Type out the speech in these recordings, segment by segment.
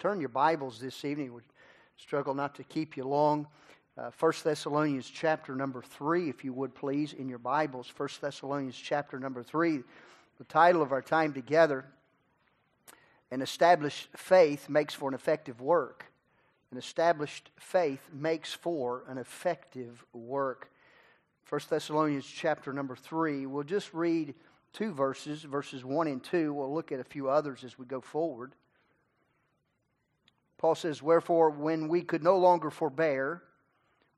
Turn your Bibles this evening. We struggle not to keep you long. Uh, Thessalonians chapter number 3, if you would please, in your Bibles. First Thessalonians chapter number 3. The title of our time together An established faith makes for an effective work. An established faith makes for an effective work. 1 Thessalonians chapter number 3. We'll just read two verses, verses 1 and 2. We'll look at a few others as we go forward. Paul says, Wherefore, when we could no longer forbear,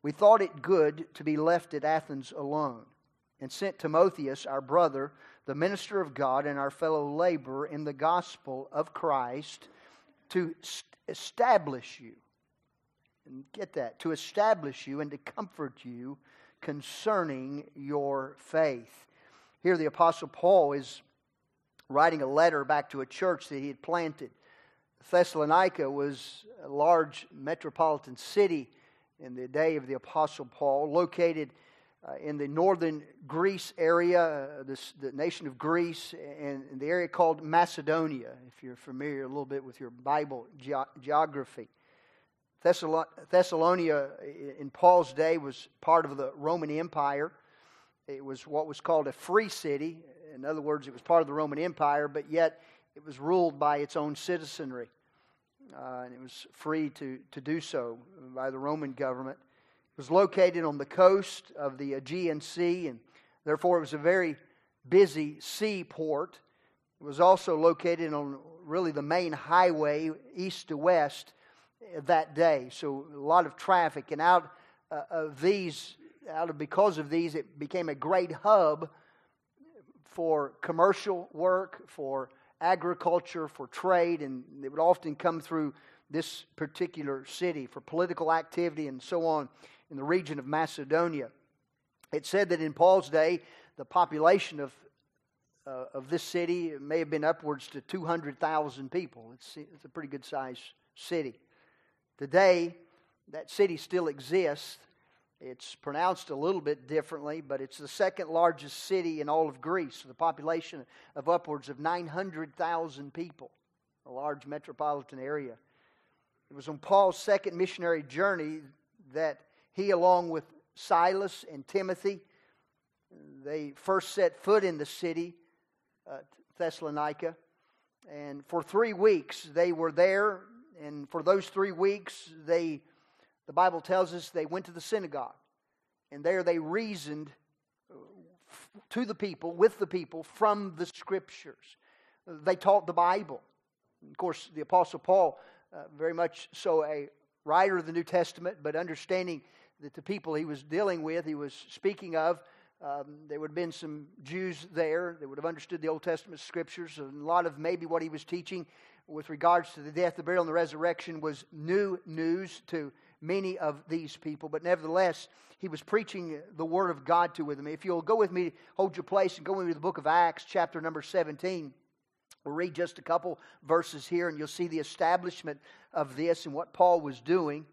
we thought it good to be left at Athens alone, and sent Timotheus, our brother, the minister of God, and our fellow laborer in the gospel of Christ, to establish you. And get that, to establish you and to comfort you concerning your faith. Here, the Apostle Paul is writing a letter back to a church that he had planted. Thessalonica was a large metropolitan city in the day of the Apostle Paul, located uh, in the northern Greece area, uh, this, the nation of Greece, and the area called Macedonia, if you're familiar a little bit with your Bible ge- geography. Thessalonica in Paul's day was part of the Roman Empire. It was what was called a free city. In other words, it was part of the Roman Empire, but yet it was ruled by its own citizenry, uh, and it was free to, to do so by the Roman government. It was located on the coast of the Aegean Sea, and therefore it was a very busy seaport. It was also located on really the main highway east to west that day, so a lot of traffic. And out uh, of these, out of because of these, it became a great hub for commercial work, for agriculture, for trade, and it would often come through this particular city for political activity and so on in the region of Macedonia. It said that in Paul's day, the population of, uh, of this city may have been upwards to 200,000 people. It's, it's a pretty good sized city. Today, that city still exists, it's pronounced a little bit differently, but it's the second largest city in all of Greece with a population of upwards of 900,000 people, a large metropolitan area. It was on Paul's second missionary journey that he, along with Silas and Timothy, they first set foot in the city, uh, Thessalonica. And for three weeks, they were there. And for those three weeks, they the Bible tells us they went to the synagogue, and there they reasoned uh, to the people, with the people, from the scriptures. They taught the Bible. Of course, the Apostle Paul, uh, very much so a writer of the New Testament, but understanding that the people he was dealing with, he was speaking of, um, there would have been some Jews there that would have understood the Old Testament scriptures, and a lot of maybe what he was teaching with regards to the death, the burial, and the resurrection was new news to many of these people, but nevertheless, he was preaching the word of God to them. If you'll go with me, hold your place, and go with me to the book of Acts, chapter number 17. We'll read just a couple verses here, and you'll see the establishment of this and what Paul was doing.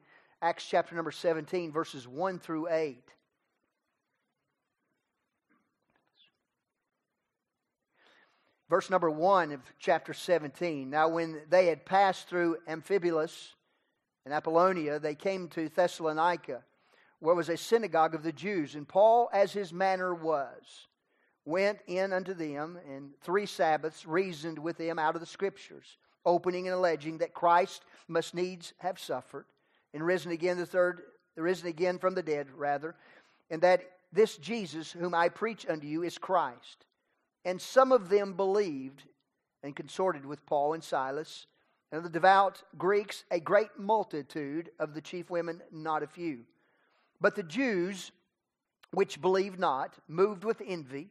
Acts chapter number 17, verses 1 through 8. Verse number 1 of chapter 17. Now, when they had passed through Amphipolis in Apollonia, they came to Thessalonica, where was a synagogue of the Jews. And Paul, as his manner was, went in unto them, and three Sabbaths reasoned with them out of the Scriptures, opening and alleging that Christ must needs have suffered, and risen again the third, risen again from the dead, rather, and that this Jesus whom I preach unto you is Christ. And some of them believed and consorted with Paul and Silas and the devout Greeks, a great multitude of the chief women, not a few. But the Jews, which believed not, moved with envy,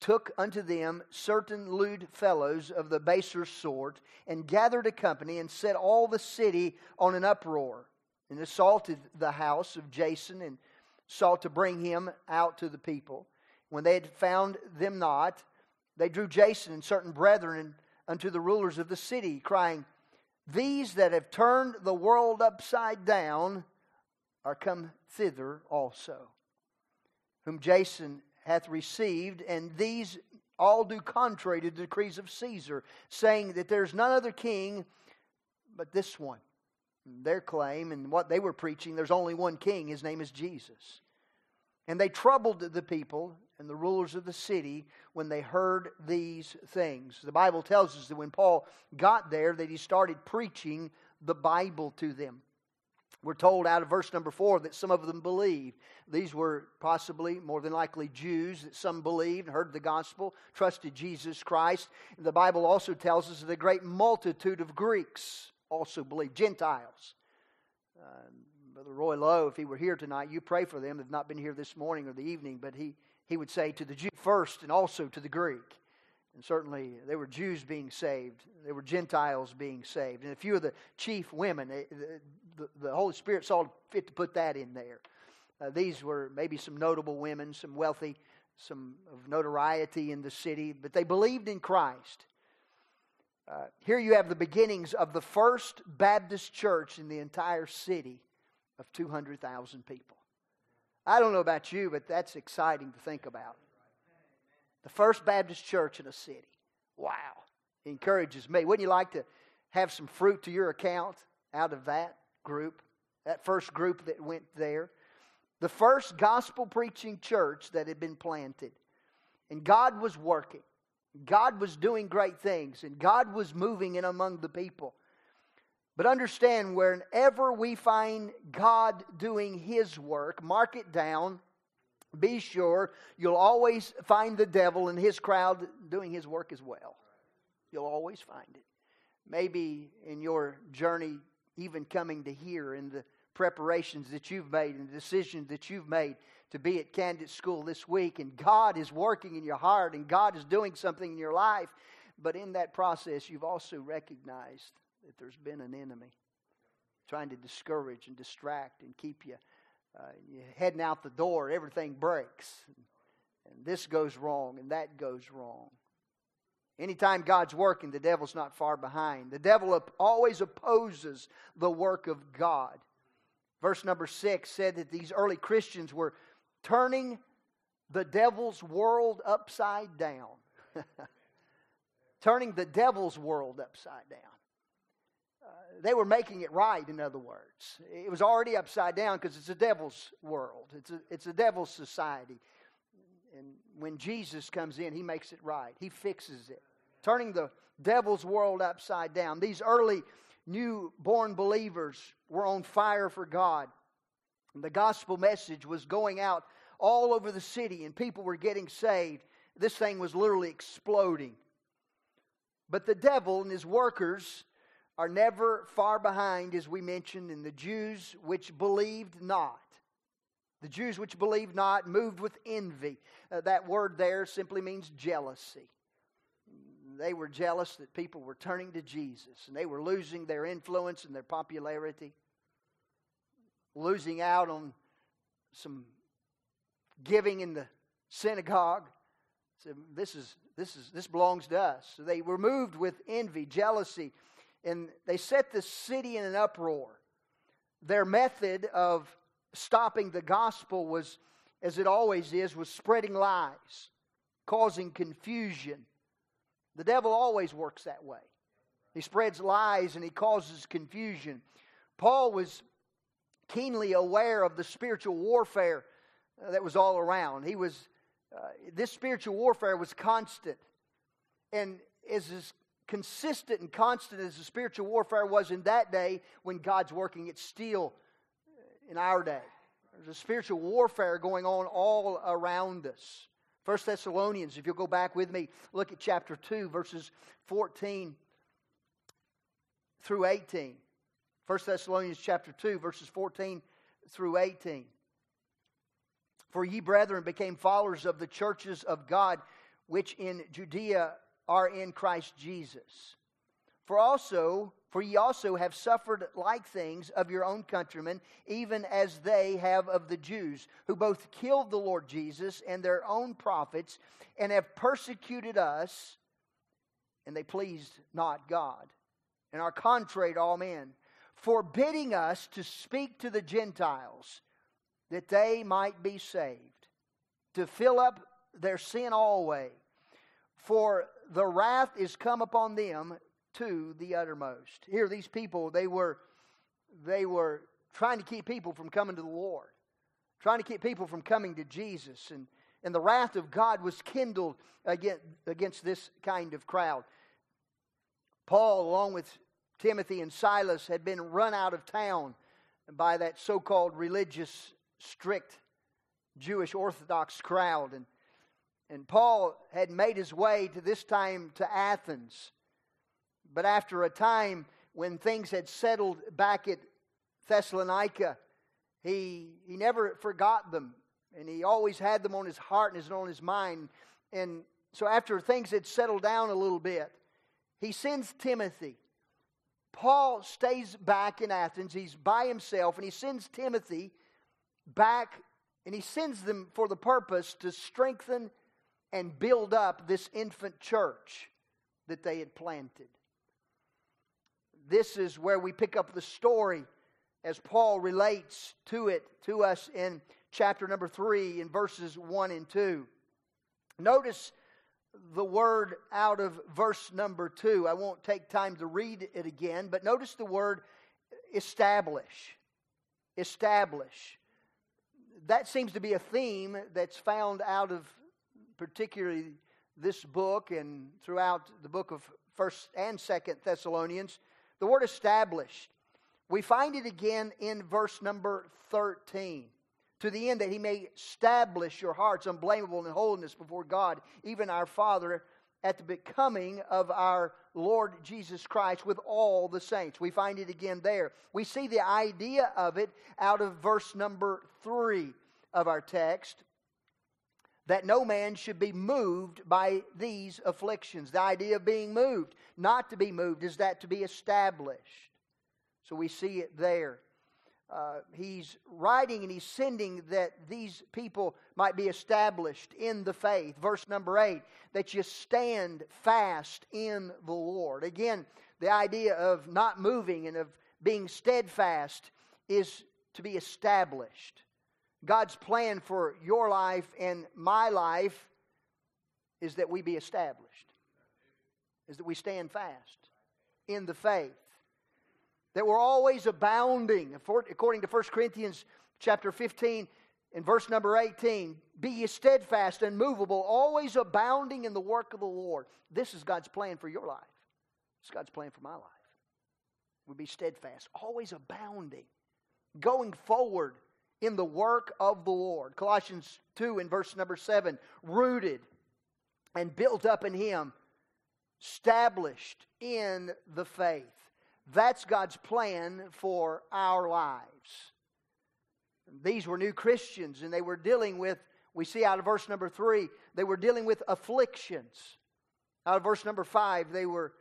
took unto them certain lewd fellows of the baser sort, and gathered a company, and set all the city on an uproar, and assaulted the house of Jason, and sought to bring him out to the people. When they had found them not, they drew Jason and certain brethren unto the rulers of the city, crying, these that have turned the world upside down are come thither also, whom Jason hath received, and these all do contrary to the decrees of Caesar, saying that there's none other king but this one. Their claim and what they were preaching, there's only one king. His name is Jesus. And they troubled the people and the rulers of the city when they heard these things. The Bible tells us that when Paul got there that he started preaching the Bible to them. We're told out of verse number four that some of them believed. These were possibly, more than likely, Jews that some believed, and heard the gospel, trusted Jesus Christ. The Bible also tells us that a great multitude of Greeks also believed, Gentiles. Uh, Brother Roy Lowe, if he were here tonight, you pray for them. They've not been here this morning or the evening, but he, he would say to the Jew first and also to the Greek. And certainly there were Jews being saved, there were Gentiles being saved. And a few of the chief women, the, the Holy Spirit saw fit to put that in there. Uh, these were maybe some notable women, some wealthy, some of notoriety in the city, but they believed in Christ. Uh, here you have the beginnings of the first Baptist church in the entire city of 200,000 people. I don't know about you, but that's exciting to think about. The first Baptist church in a city. Wow. It encourages me. Wouldn't you like to have some fruit to your account out of that group, that first group that went there? The first gospel preaching church that had been planted. And God was working. God was doing great things, and God was moving in among the people. But understand, whenever we find God doing His work, mark it down. Be sure you'll always find the devil and his crowd doing his work as well. You'll always find it. Maybe in your journey, even coming to here, in the preparations that you've made and the decisions that you've made to be at Candidate School this week, and God is working in your heart and God is doing something in your life. But in that process, you've also recognized that there's been an enemy trying to discourage and distract and keep you, uh, you heading out the door. Everything breaks. And this goes wrong and that goes wrong. Anytime God's working, the devil's not far behind. The devil always opposes the work of God. Verse number six said that these early Christians were turning the devil's world upside down. turning the devil's world upside down they were making it right, in other words. It was already upside down because it's a devil's world, it's a, it's a devil's society. And when Jesus comes in, he makes it right, he fixes it, turning the devil's world upside down. These early newborn believers were on fire for God. And the gospel message was going out all over the city, and people were getting saved. This thing was literally exploding. But the devil and his workers are never far behind, as we mentioned, in the Jews which believed not. The Jews which believed not moved with envy. Uh, that word there simply means jealousy. They were jealous that people were turning to Jesus and they were losing their influence and their popularity, losing out on some giving in the synagogue. So this is this is this belongs to us. So they were moved with envy, jealousy, and they set the city in an uproar. Their method of stopping the gospel was, as it always is, was spreading lies, causing confusion. The devil always works that way. He spreads lies and he causes confusion. Paul was keenly aware of the spiritual warfare uh, that was all around. He was, uh, this spiritual warfare was constant. And as his consistent and constant as the spiritual warfare was in that day when God's working, it's still in our day. There's a spiritual warfare going on all around us. First Thessalonians, if you'll go back with me, look at chapter 2, verses 14 through 18. First Thessalonians chapter 2, verses 14 through 18. For ye, brethren, became followers of the churches of God, which in Judea are in Christ Jesus. For also, for ye also have suffered like things of your own countrymen, even as they have of the Jews, who both killed the Lord Jesus and their own prophets, and have persecuted us, and they pleased not God, and are contrary to all men, forbidding us to speak to the Gentiles, that they might be saved, to fill up their sin always. For the wrath is come upon them to the uttermost. Here, these people, they were, they were trying to keep people from coming to the Lord, trying to keep people from coming to Jesus. And, and the wrath of God was kindled against, against this kind of crowd. Paul, along with Timothy and Silas, had been run out of town by that so called religious, strict Jewish Orthodox crowd. And, and Paul had made his way to this time to Athens. But after a time when things had settled back at Thessalonica, he, he never forgot them. And he always had them on his heart and on his mind. And so after things had settled down a little bit, he sends Timothy. Paul stays back in Athens. He's by himself, and he sends Timothy back, and he sends them for the purpose to strengthen and build up this infant church that they had planted. This is where we pick up the story as Paul relates to it to us in chapter number 3 in verses 1 and 2. Notice the word out of verse number 2. I won't take time to read it again, but notice the word establish. Establish. That seems to be a theme that's found out of particularly this book and throughout the book of 1st and 2nd Thessalonians. The word established. We find it again in verse number 13 to the end that he may establish your hearts unblameable in holiness before God, even our Father, at the becoming of our Lord Jesus Christ with all the saints. We find it again there. We see the idea of it out of verse number 3 of our text that no man should be moved by these afflictions. The idea of being moved, not to be moved, is that to be established. So we see it there. Uh, he's writing and he's sending that these people might be established in the faith. Verse number eight, that you stand fast in the Lord. Again, the idea of not moving and of being steadfast is to be established. God's plan for your life and my life is that we be established, is that we stand fast in the faith that we're always abounding. According to 1 Corinthians chapter 15 and verse number 18, be ye steadfast and movable, always abounding in the work of the Lord. This is God's plan for your life. It's God's plan for my life. We be steadfast, always abounding, going forward in the work of the Lord. Colossians 2 and verse number 7, rooted and built up in Him, established in the faith. That's God's plan for our lives. These were new Christians, and they were dealing with, we see out of verse number three, they were dealing with afflictions. Out of verse number five, they were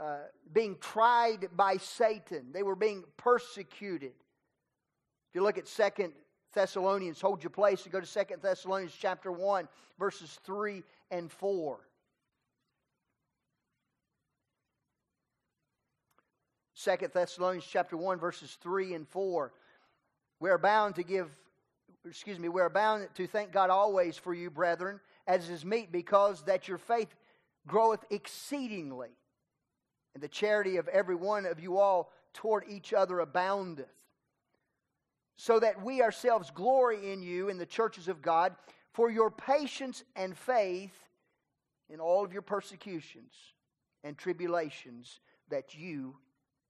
uh, being tried by Satan, they were being persecuted. If you look at Second Thessalonians, hold your place and go to Second Thessalonians chapter 1, verses 3 and 4. Second Thessalonians chapter 1, verses 3 and 4. We are bound to give, excuse me, we are bound to thank God always for you, brethren, as is meet, because that your faith groweth exceedingly, and the charity of every one of you all toward each other aboundeth. So that we ourselves glory in you in the churches of God for your patience and faith in all of your persecutions and tribulations that you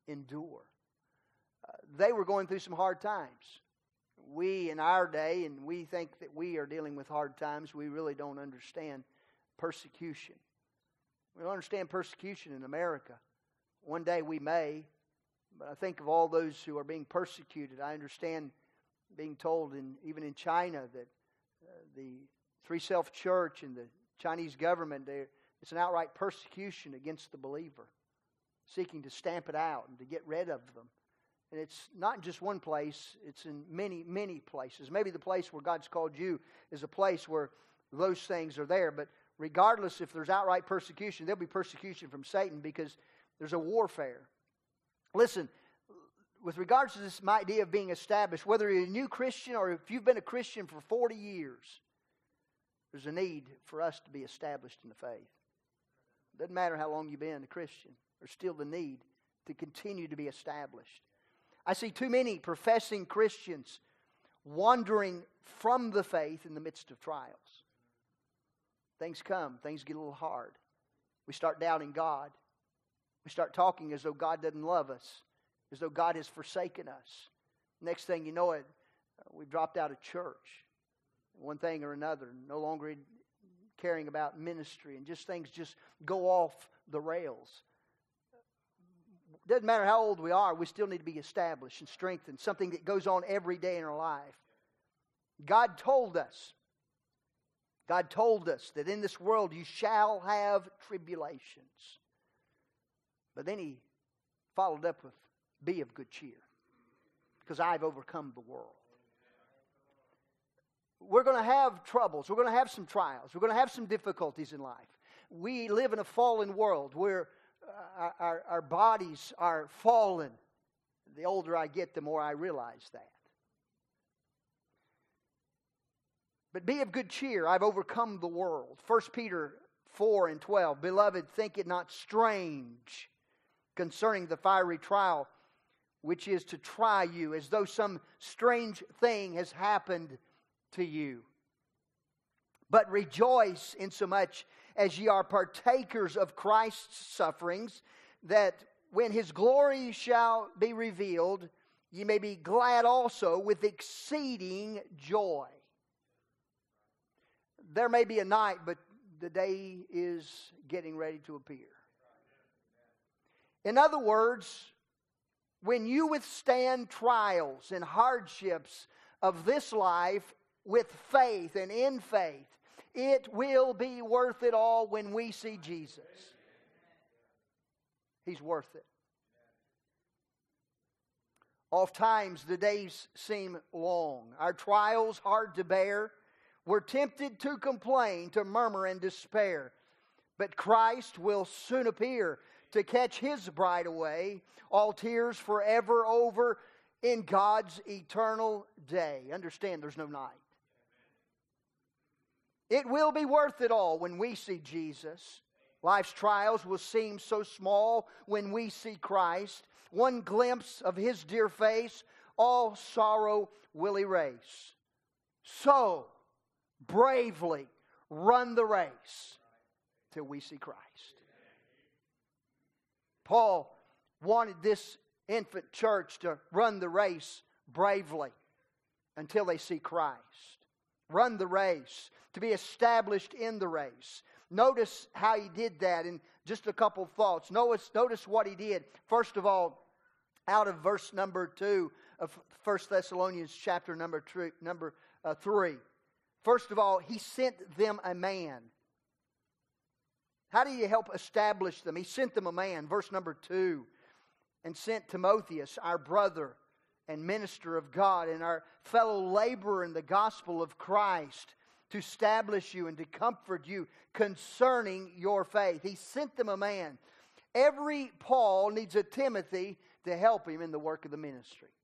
endure. Uh, they were going through some hard times. We, in our day, and we think that we are dealing with hard times, we really don't understand persecution. We don't understand persecution in America. One day we may, but I think of all those who are being persecuted. I understand being told, in, even in China, that uh, the Three Self Church and the Chinese government, it's an outright persecution against the believer seeking to stamp it out and to get rid of them. And it's not just one place, it's in many, many places. Maybe the place where God's called you is a place where those things are there. But regardless if there's outright persecution, there'll be persecution from Satan because there's a warfare. Listen, with regards to this idea of being established, whether you're a new Christian or if you've been a Christian for 40 years, there's a need for us to be established in the faith. Doesn't matter how long you've been a Christian. There's still the need to continue to be established. I see too many professing Christians wandering from the faith in the midst of trials. Things come, things get a little hard. We start doubting God. We start talking as though God doesn't love us, as though God has forsaken us. Next thing you know it, uh, we've dropped out of church. One thing or another, no longer caring about ministry, and just things just go off the rails. Doesn't matter how old we are, we still need to be established and strengthened, something that goes on every day in our life. God told us, God told us that in this world you shall have tribulations. But then he followed up with, Be of good cheer, because I've overcome the world. We're going to have troubles. We're going to have some trials. We're going to have some difficulties in life. We live in a fallen world where uh, our, our bodies are fallen. The older I get, the more I realize that. But be of good cheer. I've overcome the world. 1 Peter 4 and 12. Beloved, think it not strange concerning the fiery trial which is to try you, as though some strange thing has happened to you. But rejoice insomuch as ye are partakers of Christ's sufferings, that when his glory shall be revealed, ye may be glad also with exceeding joy. There may be a night, but the day is getting ready to appear. In other words, when you withstand trials and hardships of this life with faith and in faith, it will be worth it all when we see Jesus. He's worth it. Oft times the days seem long, our trials hard to bear. We're tempted to complain, to murmur and despair. But Christ will soon appear to catch his bride away, all tears forever over in God's eternal day. Understand, there's no night. It will be worth it all when we see Jesus. Life's trials will seem so small when we see Christ. One glimpse of his dear face, all sorrow will erase. So, bravely run the race till we see Christ. Paul wanted this infant church to run the race bravely until they see Christ. Run the race, to be established in the race. Notice how he did that in just a couple thoughts. Notice, notice what he did. First of all, out of verse number 2 of 1 Thessalonians chapter number, three, number uh, 3. First of all, he sent them a man. How do you help establish them? He sent them a man, verse number 2, and sent Timotheus, our brother and minister of God, and our fellow laborer in the gospel of Christ, to establish you and to comfort you concerning your faith. He sent them a man. Every Paul needs a Timothy to help him in the work of the ministry.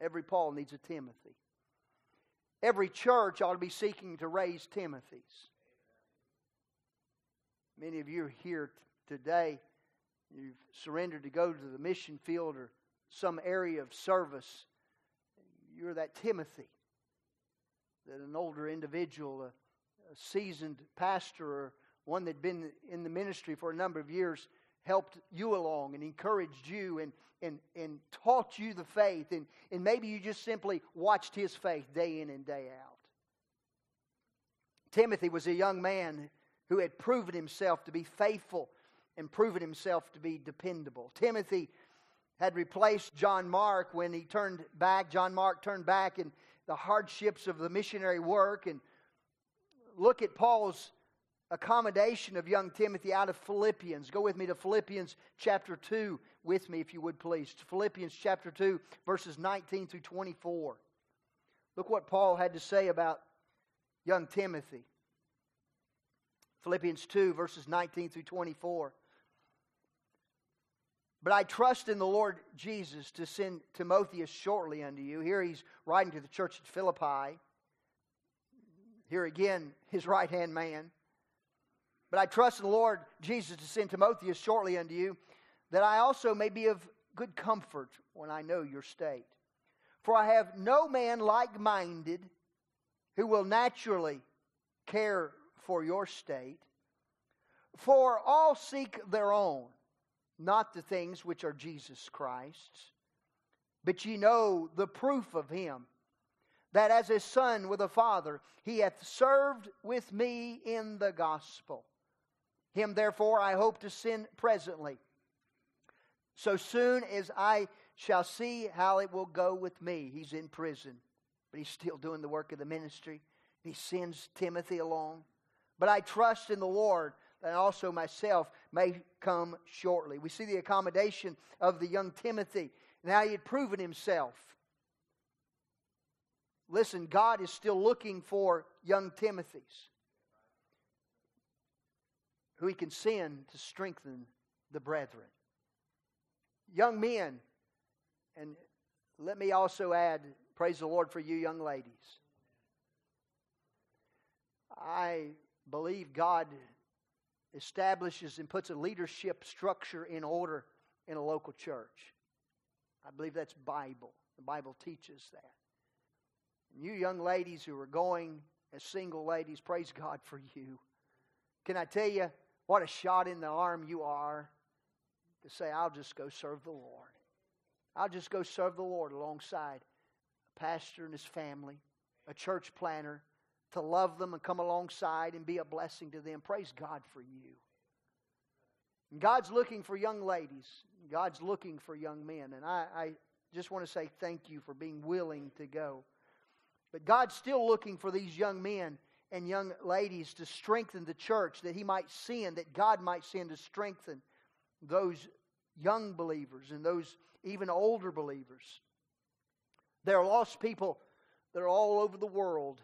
Every Paul needs a Timothy. Every church ought to be seeking to raise Timothys. Many of you are here t- today. You've surrendered to go to the mission field or some area of service. You're that Timothy that an older individual, a, a seasoned pastor, or one that'd been in the ministry for a number of years, helped you along and encouraged you and, and, and taught you the faith. And, and maybe you just simply watched his faith day in and day out. Timothy was a young man who had proven himself to be faithful and proven himself to be dependable. Timothy had replaced John Mark when he turned back. John Mark turned back in the hardships of the missionary work. And look at Paul's accommodation of young Timothy out of Philippians. Go with me to Philippians chapter 2 with me, if you would please. Philippians chapter 2, verses 19 through 24. Look what Paul had to say about young Timothy. Philippians 2, verses 19 through 24. But I trust in the Lord Jesus to send Timotheus shortly unto you. Here he's writing to the church at Philippi. Here again, his right hand man But I trust in the Lord Jesus to send Timotheus shortly unto you, that I also may be of good comfort when I know your state. For I have no man like minded who will naturally care for your state. For all seek their own, not the things which are Jesus Christ's. But ye know the proof of him, that as a son with a father, he hath served with me in the gospel. Him therefore I hope to send presently, so soon as I shall see how it will go with me. He's in prison, but he's still doing the work of the ministry. He sends Timothy along. But I trust in the Lord that also myself may come shortly. We see the accommodation of the young Timothy. Now he had proven himself. Listen, God is still looking for young Timothys who he can send to strengthen the brethren. Young men, and let me also add, praise the Lord for you young ladies. I believe God establishes and puts a leadership structure in order in a local church. I believe that's Bible. The Bible teaches that. And you young ladies who are going as single ladies, praise God for you. Can I tell you what a shot in the arm you are to say, I'll just go serve the Lord. I'll just go serve the Lord alongside a pastor and his family, a church planter, to love them and come alongside and be a blessing to them. Praise God for you. And God's looking for young ladies. God's looking for young men. And I, I just want to say thank you for being willing to go. But God's still looking for these young men and young ladies to strengthen the church that He might send, that God might send to strengthen those young believers and those even older believers. There are lost people that are all over the world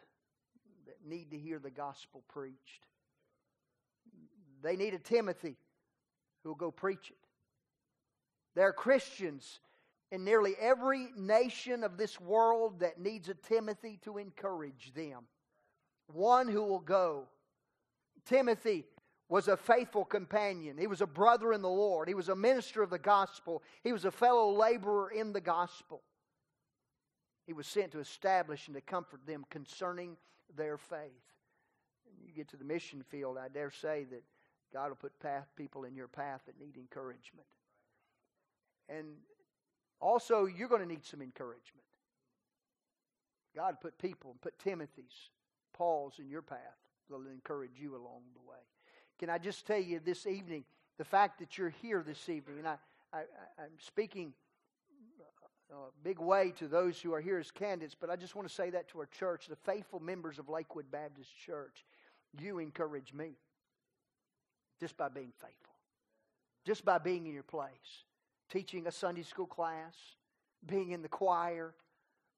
need to hear the gospel preached. They need a Timothy who will go preach it. There are Christians in nearly every nation of this world that needs a Timothy to encourage them. One who will go. Timothy was a faithful companion. He was a brother in the Lord. He was a minister of the gospel. He was a fellow laborer in the gospel. He was sent to establish and to comfort them concerning their faith. And you get to the mission field, I dare say that God will put path, people in your path that need encouragement. And also, you're going to need some encouragement. God put people, and put Timothy's, Paul's in your path that will encourage you along the way. Can I just tell you this evening, the fact that you're here this evening, and I, I, I'm speaking a big way to those who are here as candidates, but I just want to say that to our church, the faithful members of Lakewood Baptist Church. You encourage me just by being faithful, just by being in your place, teaching a Sunday school class, being in the choir,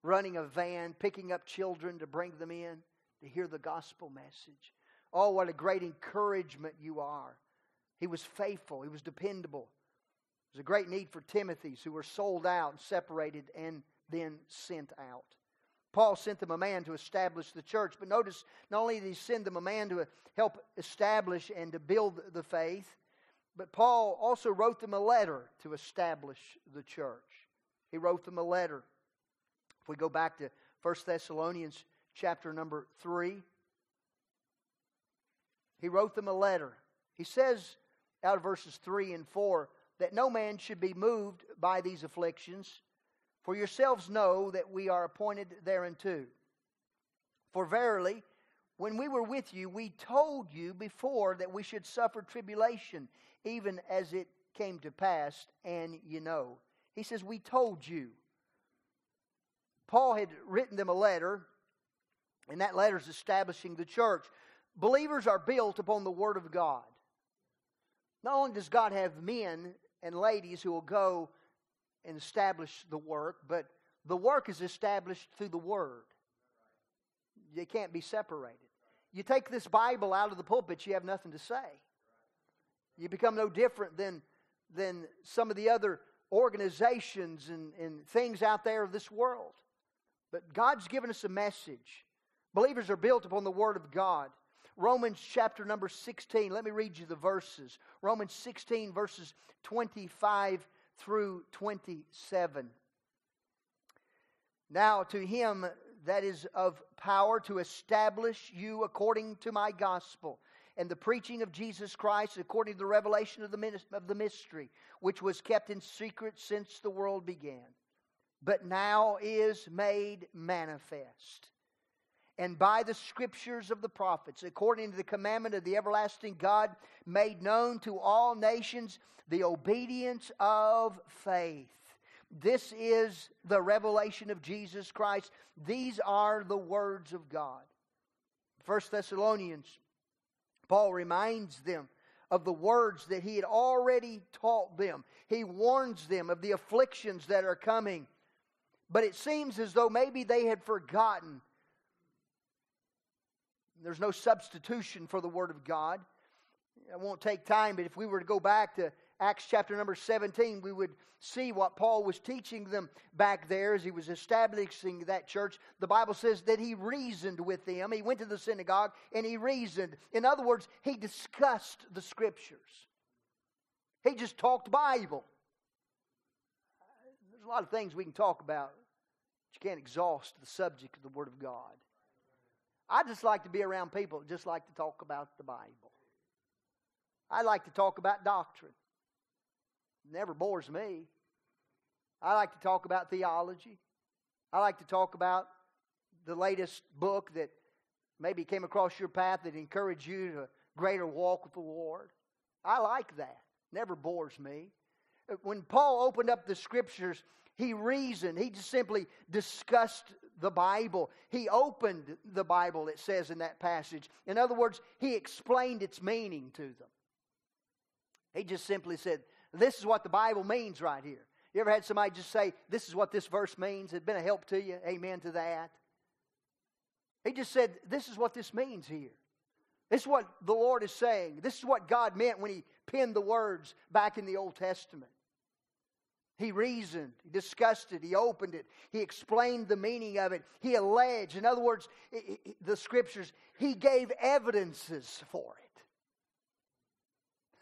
running a van, picking up children to bring them in to hear the gospel message. Oh, what a great encouragement you are. He was faithful, he was dependable. There's a great need for Timothy's who were sold out and separated and then sent out. Paul sent them a man to establish the church, but notice not only did he send them a man to help establish and to build the faith, but Paul also wrote them a letter to establish the church. He wrote them a letter. If we go back to 1 Thessalonians chapter number 3, he wrote them a letter. He says out of verses 3 and 4 that no man should be moved by these afflictions, for yourselves know that we are appointed thereunto. For verily, when we were with you, we told you before that we should suffer tribulation, even as it came to pass, and you know. He says, We told you. Paul had written them a letter, and that letter is establishing the church. Believers are built upon the Word of God. Not only does God have men and ladies who will go and establish the work, but the work is established through the Word. They can't be separated. You take this Bible out of the pulpit, you have nothing to say. You become no different than, than some of the other organizations and, and things out there of this world. But God's given us a message. Believers are built upon the Word of God. Romans chapter number 16. Let me read you the verses. Romans 16, verses 25 through 27. Now, to him that is of power to establish you according to my gospel and the preaching of Jesus Christ according to the revelation of the, of the mystery, which was kept in secret since the world began, but now is made manifest. And by the scriptures of the prophets, according to the commandment of the everlasting God, made known to all nations the obedience of faith. This is the revelation of Jesus Christ. These are the words of God. First Thessalonians Paul reminds them of the words that he had already taught them. He warns them of the afflictions that are coming. But it seems as though maybe they had forgotten. There's no substitution for the Word of God. It won't take time, but if we were to go back to Acts chapter number 17, we would see what Paul was teaching them back there as he was establishing that church. The Bible says that he reasoned with them. He went to the synagogue and he reasoned. In other words, he discussed the scriptures. He just talked Bible. There's a lot of things we can talk about, but you can't exhaust the subject of the Word of God. I just like to be around people just like to talk about the Bible. I like to talk about doctrine never bores me. I like to talk about theology. I like to talk about the latest book that maybe came across your path that encouraged you to greater walk with the Lord. I like that. Never bores me. Uh, when Paul opened up the scriptures, he reasoned. He just simply discussed the Bible. He opened the Bible, it says in that passage. In other words, he explained its meaning to them. He just simply said, this is what the Bible means right here. You ever had somebody just say, This is what this verse means? It's been a help to you. Amen to that. He just said, This is what this means here. This is what the Lord is saying. This is what God meant when He penned the words back in the Old Testament. He reasoned, he discussed it, he opened it, he explained the meaning of it, he alleged. In other words, the scriptures, he gave evidences for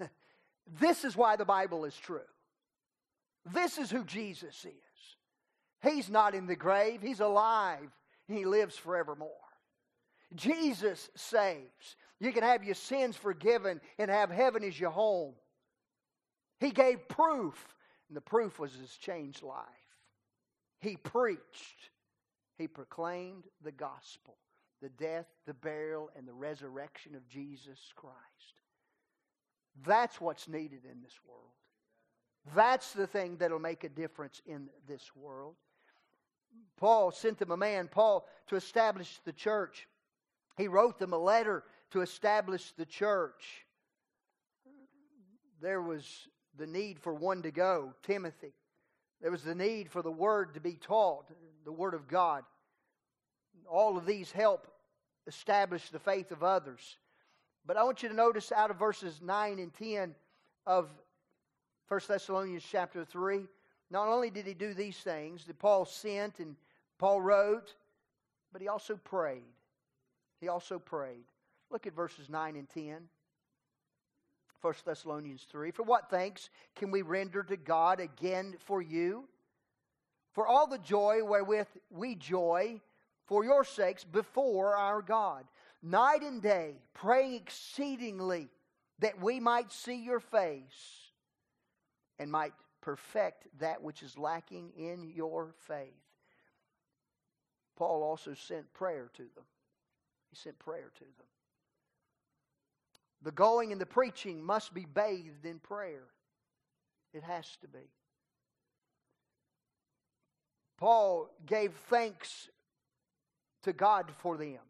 it. This is why the Bible is true. This is who Jesus is. He's not in the grave, He's alive, He lives forevermore. Jesus saves. You can have your sins forgiven and have heaven as your home. He gave proof, and the proof was His changed life. He preached, He proclaimed the gospel, the death, the burial, and the resurrection of Jesus Christ. That's what's needed in this world. That's the thing that'll make a difference in this world. Paul sent them a man, Paul, to establish the church. He wrote them a letter to establish the church. There was the need for one to go, Timothy. There was the need for the word to be taught, the word of God. All of these help establish the faith of others. But I want you to notice out of verses 9 and 10 of 1 Thessalonians chapter 3, not only did he do these things that Paul sent and Paul wrote, but he also prayed. He also prayed. Look at verses 9 and 10. 1 Thessalonians 3. For what thanks can we render to God again for you? For all the joy wherewith we joy for your sakes before our God night and day, praying exceedingly that we might see your face and might perfect that which is lacking in your faith. Paul also sent prayer to them. He sent prayer to them. The going and the preaching must be bathed in prayer. It has to be. Paul gave thanks to God for them.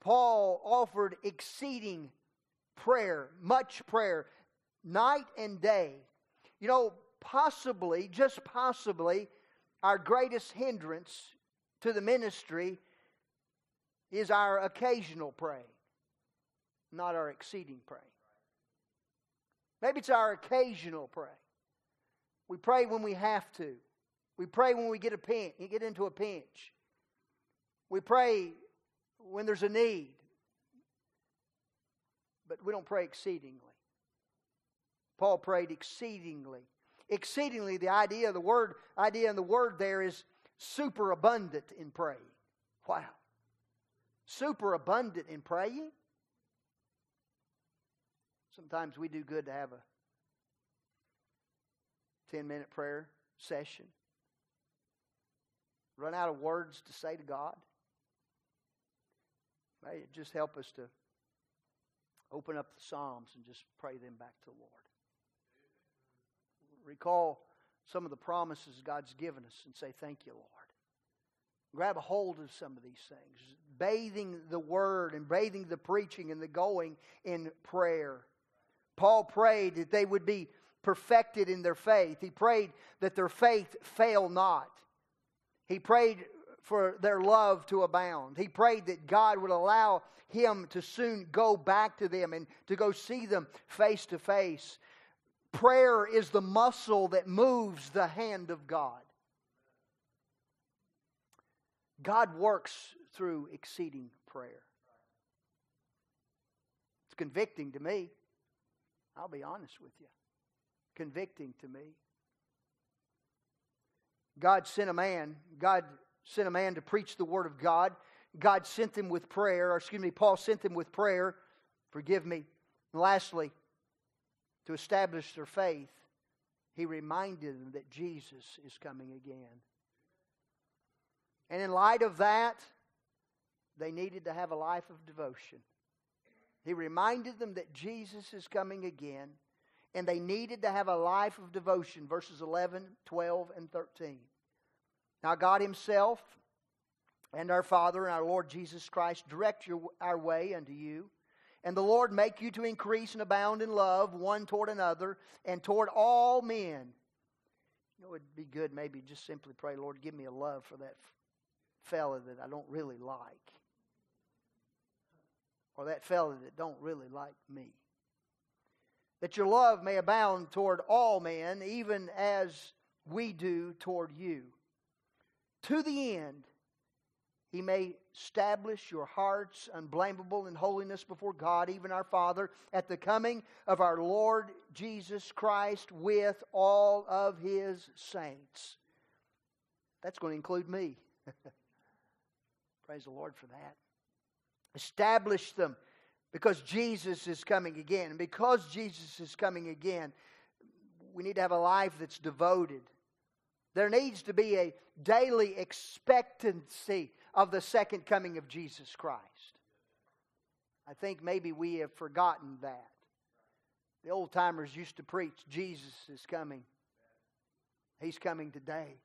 Paul offered exceeding prayer, much prayer, night and day. You know, possibly, just possibly, our greatest hindrance to the ministry is our occasional praying, not our exceeding praying. Maybe it's our occasional praying. We pray when we have to. We pray when we get a pinch, get into a pinch. We pray when there's a need. but we don't pray exceedingly. Paul prayed exceedingly. Exceedingly, the idea, the word idea and the word there is superabundant in praying. Wow. Superabundant in praying? Sometimes we do good to have a 10 minute prayer session. Run out of words to say to God. May it just help us to open up the Psalms and just pray them back to the Lord. Recall some of the promises God's given us and say, Thank you, Lord. Grab a hold of some of these things. Bathing the Word and bathing the preaching and the going in prayer. Paul prayed that they would be perfected in their faith. He prayed that their faith fail not. He prayed for their love to abound. He prayed that God would allow him to soon go back to them and to go see them face to face. Prayer is the muscle that moves the hand of God. God works through exceeding prayer. It's convicting to me. I'll be honest with you. Convicting to me. God sent a man. God sent a man to preach the word of God. God sent them with prayer, or excuse me, Paul sent them with prayer. Forgive me. And lastly, to establish their faith, he reminded them that Jesus is coming again. And in light of that, they needed to have a life of devotion. He reminded them that Jesus is coming again, and they needed to have a life of devotion, verses 11, 12, and 13. Now, God Himself and our Father and our Lord Jesus Christ direct your, our way unto you. And the Lord make you to increase and abound in love one toward another and toward all men. You know, it'd be good maybe just simply pray, Lord, give me a love for that fella that I don't really like. Or that fella that don't really like me. That your love may abound toward all men, even as we do toward you to the end he may establish your hearts unblameable in holiness before God, even our Father, at the coming of our Lord Jesus Christ with all of his saints. That's going to include me. Praise the Lord for that. Establish them because Jesus is coming again. And because Jesus is coming again, we need to have a life that's devoted there needs to be a daily expectancy of the second coming of Jesus Christ. I think maybe we have forgotten that. The old timers used to preach, Jesus is coming. He's coming today.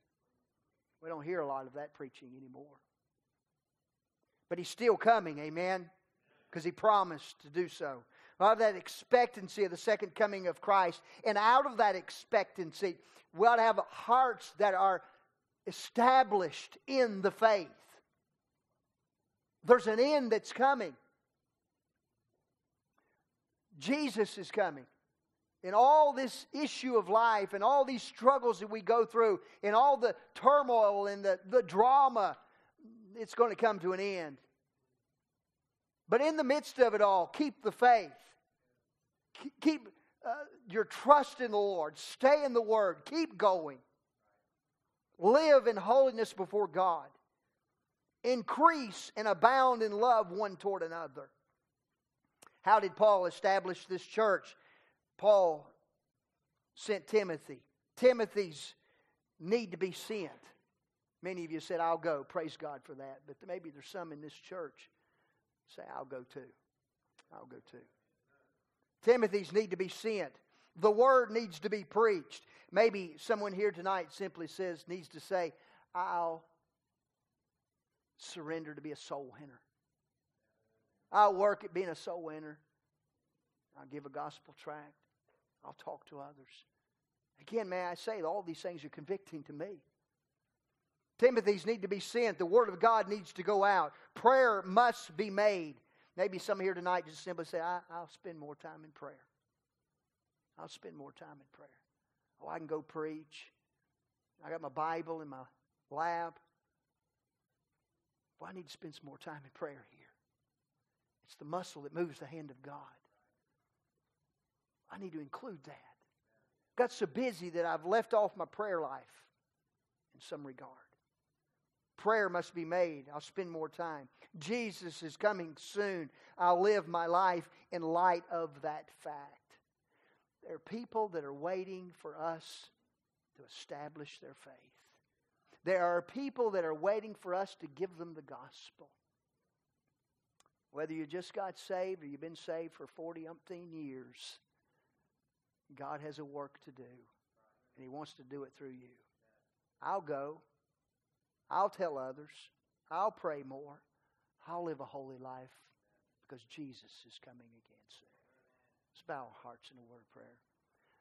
We don't hear a lot of that preaching anymore. But he's still coming, amen? Because he promised to do so. Out of that expectancy of the second coming of Christ. And out of that expectancy, we ought to have hearts that are established in the faith. There's an end that's coming. Jesus is coming. In all this issue of life and all these struggles that we go through, and all the turmoil and the, the drama, it's going to come to an end. But in the midst of it all, keep the faith. Keep uh, your trust in the Lord. Stay in the Word. Keep going. Live in holiness before God. Increase and abound in love one toward another. How did Paul establish this church? Paul sent Timothy. Timothy's need to be sent. Many of you said, I'll go. Praise God for that. But maybe there's some in this church say, I'll go too. I'll go too. Timothy's need to be sent. The word needs to be preached. Maybe someone here tonight simply says, needs to say, I'll surrender to be a soul winner. I'll work at being a soul winner. I'll give a gospel tract. I'll talk to others. Again, may I say, all these things are convicting to me. Timothy's need to be sent. The Word of God needs to go out. Prayer must be made. Maybe some here tonight just simply say, I, will spend more time in prayer. I'll spend more time in prayer. Oh, I can go preach. I got my Bible in my lab. Well, I need to spend some more time in prayer here. It's the muscle that moves the hand of God. I need to include that. Got so busy that I've left off my prayer life in some regard. Prayer must be made. I'll spend more time. Jesus is coming soon. I'll live my life in light of that fact. There are people that are waiting for us to establish their faith. There are people that are waiting for us to give them the gospel. Whether you just got saved or you've been saved for 40 umpteen years, God has a work to do, and He wants to do it through you. I'll go. I'll tell others. I'll pray more. I'll live a holy life because Jesus is coming again soon. Let's bow our hearts in a word of prayer.